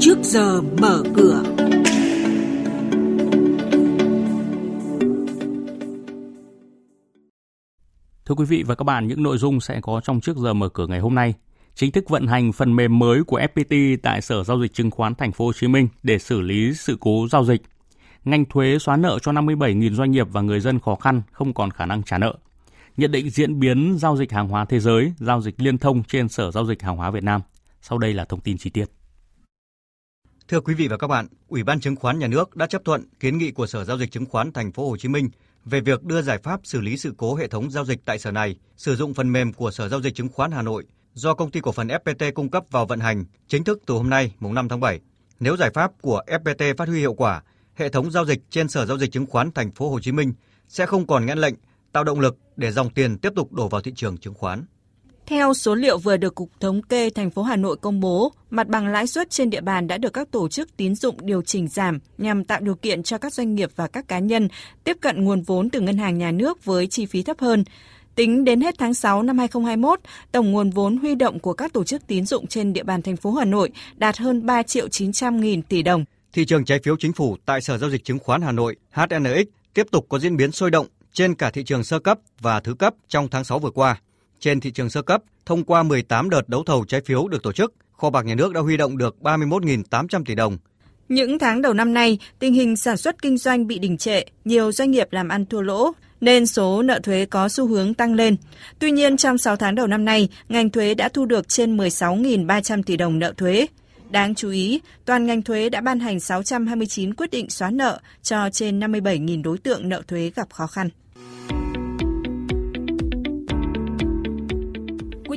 trước giờ mở cửa. Thưa quý vị và các bạn, những nội dung sẽ có trong trước giờ mở cửa ngày hôm nay. Chính thức vận hành phần mềm mới của FPT tại Sở Giao dịch Chứng khoán Thành phố Hồ Chí Minh để xử lý sự cố giao dịch. Ngành thuế xóa nợ cho 57.000 doanh nghiệp và người dân khó khăn không còn khả năng trả nợ. Nhận định diễn biến giao dịch hàng hóa thế giới, giao dịch liên thông trên Sở Giao dịch Hàng hóa Việt Nam. Sau đây là thông tin chi tiết. Thưa quý vị và các bạn, Ủy ban Chứng khoán Nhà nước đã chấp thuận kiến nghị của Sở Giao dịch Chứng khoán Thành phố Hồ Chí Minh về việc đưa giải pháp xử lý sự cố hệ thống giao dịch tại sở này, sử dụng phần mềm của Sở Giao dịch Chứng khoán Hà Nội do công ty cổ phần FPT cung cấp vào vận hành chính thức từ hôm nay, mùng 5 tháng 7. Nếu giải pháp của FPT phát huy hiệu quả, hệ thống giao dịch trên Sở Giao dịch Chứng khoán Thành phố Hồ Chí Minh sẽ không còn ngăn lệnh, tạo động lực để dòng tiền tiếp tục đổ vào thị trường chứng khoán. Theo số liệu vừa được Cục Thống kê thành phố Hà Nội công bố, mặt bằng lãi suất trên địa bàn đã được các tổ chức tín dụng điều chỉnh giảm nhằm tạo điều kiện cho các doanh nghiệp và các cá nhân tiếp cận nguồn vốn từ ngân hàng nhà nước với chi phí thấp hơn. Tính đến hết tháng 6 năm 2021, tổng nguồn vốn huy động của các tổ chức tín dụng trên địa bàn thành phố Hà Nội đạt hơn 3 triệu 900 nghìn tỷ đồng. Thị trường trái phiếu chính phủ tại Sở Giao dịch Chứng khoán Hà Nội HNX tiếp tục có diễn biến sôi động trên cả thị trường sơ cấp và thứ cấp trong tháng 6 vừa qua. Trên thị trường sơ cấp, thông qua 18 đợt đấu thầu trái phiếu được tổ chức, kho bạc nhà nước đã huy động được 31.800 tỷ đồng. Những tháng đầu năm nay, tình hình sản xuất kinh doanh bị đình trệ, nhiều doanh nghiệp làm ăn thua lỗ, nên số nợ thuế có xu hướng tăng lên. Tuy nhiên, trong 6 tháng đầu năm nay, ngành thuế đã thu được trên 16.300 tỷ đồng nợ thuế. Đáng chú ý, toàn ngành thuế đã ban hành 629 quyết định xóa nợ cho trên 57.000 đối tượng nợ thuế gặp khó khăn.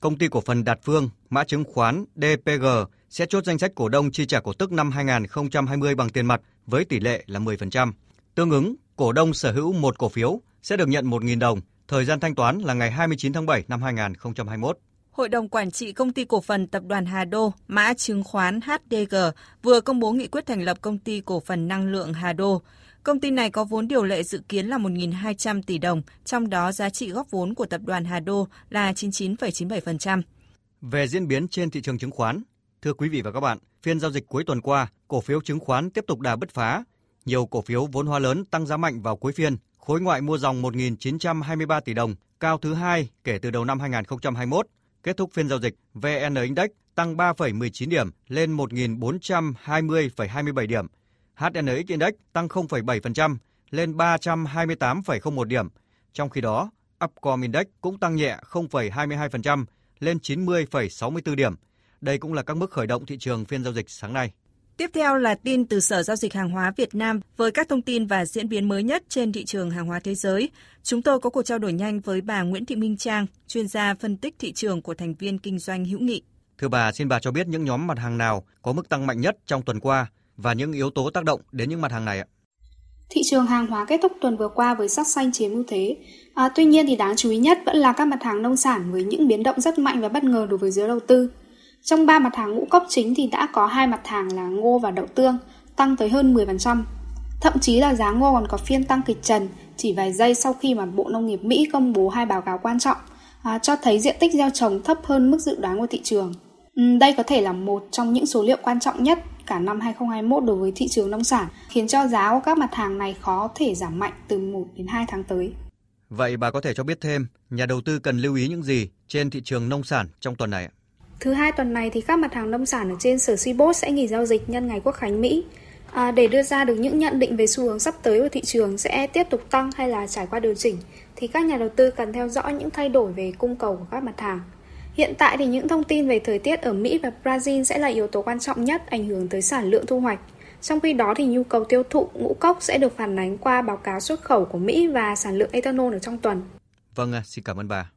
Công ty cổ phần Đạt Phương, mã chứng khoán DPG sẽ chốt danh sách cổ đông chi trả cổ tức năm 2020 bằng tiền mặt với tỷ lệ là 10%. Tương ứng, cổ đông sở hữu một cổ phiếu sẽ được nhận 1.000 đồng, thời gian thanh toán là ngày 29 tháng 7 năm 2021. Hội đồng Quản trị Công ty Cổ phần Tập đoàn Hà Đô, mã chứng khoán HDG, vừa công bố nghị quyết thành lập Công ty Cổ phần Năng lượng Hà Đô. Công ty này có vốn điều lệ dự kiến là 1.200 tỷ đồng, trong đó giá trị góp vốn của Tập đoàn Hà Đô là 99,97%. Về diễn biến trên thị trường chứng khoán, thưa quý vị và các bạn, phiên giao dịch cuối tuần qua, cổ phiếu chứng khoán tiếp tục đà bứt phá. Nhiều cổ phiếu vốn hóa lớn tăng giá mạnh vào cuối phiên, khối ngoại mua dòng 1.923 tỷ đồng, cao thứ hai kể từ đầu năm 2021. Kết thúc phiên giao dịch, VN Index tăng 3,19 điểm lên 1.420,27 điểm. HNX Index tăng 0,7% lên 328,01 điểm. Trong khi đó, Upcom Index cũng tăng nhẹ 0,22% lên 90,64 điểm. Đây cũng là các mức khởi động thị trường phiên giao dịch sáng nay. Tiếp theo là tin từ Sở Giao dịch Hàng hóa Việt Nam với các thông tin và diễn biến mới nhất trên thị trường hàng hóa thế giới. Chúng tôi có cuộc trao đổi nhanh với bà Nguyễn Thị Minh Trang, chuyên gia phân tích thị trường của thành viên kinh doanh hữu nghị. Thưa bà, xin bà cho biết những nhóm mặt hàng nào có mức tăng mạnh nhất trong tuần qua và những yếu tố tác động đến những mặt hàng này ạ? Thị trường hàng hóa kết thúc tuần vừa qua với sắc xanh chiếm ưu thế. À, tuy nhiên thì đáng chú ý nhất vẫn là các mặt hàng nông sản với những biến động rất mạnh và bất ngờ đối với giới đầu tư. Trong ba mặt hàng ngũ cốc chính thì đã có hai mặt hàng là ngô và đậu tương tăng tới hơn 10%. Thậm chí là giá ngô còn có phiên tăng kịch trần chỉ vài giây sau khi mà Bộ Nông nghiệp Mỹ công bố hai báo cáo quan trọng à, cho thấy diện tích gieo trồng thấp hơn mức dự đoán của thị trường. Ừ, đây có thể là một trong những số liệu quan trọng nhất cả năm 2021 đối với thị trường nông sản, khiến cho giá của các mặt hàng này khó thể giảm mạnh từ 1 đến 2 tháng tới. Vậy bà có thể cho biết thêm, nhà đầu tư cần lưu ý những gì trên thị trường nông sản trong tuần này ạ? Thứ hai tuần này thì các mặt hàng nông sản ở trên sở Cbos sẽ nghỉ giao dịch nhân ngày Quốc khánh Mỹ. À, để đưa ra được những nhận định về xu hướng sắp tới của thị trường sẽ tiếp tục tăng hay là trải qua điều chỉnh thì các nhà đầu tư cần theo dõi những thay đổi về cung cầu của các mặt hàng. Hiện tại thì những thông tin về thời tiết ở Mỹ và Brazil sẽ là yếu tố quan trọng nhất ảnh hưởng tới sản lượng thu hoạch. Trong khi đó thì nhu cầu tiêu thụ ngũ cốc sẽ được phản ánh qua báo cáo xuất khẩu của Mỹ và sản lượng ethanol ở trong tuần. Vâng, xin cảm ơn bà.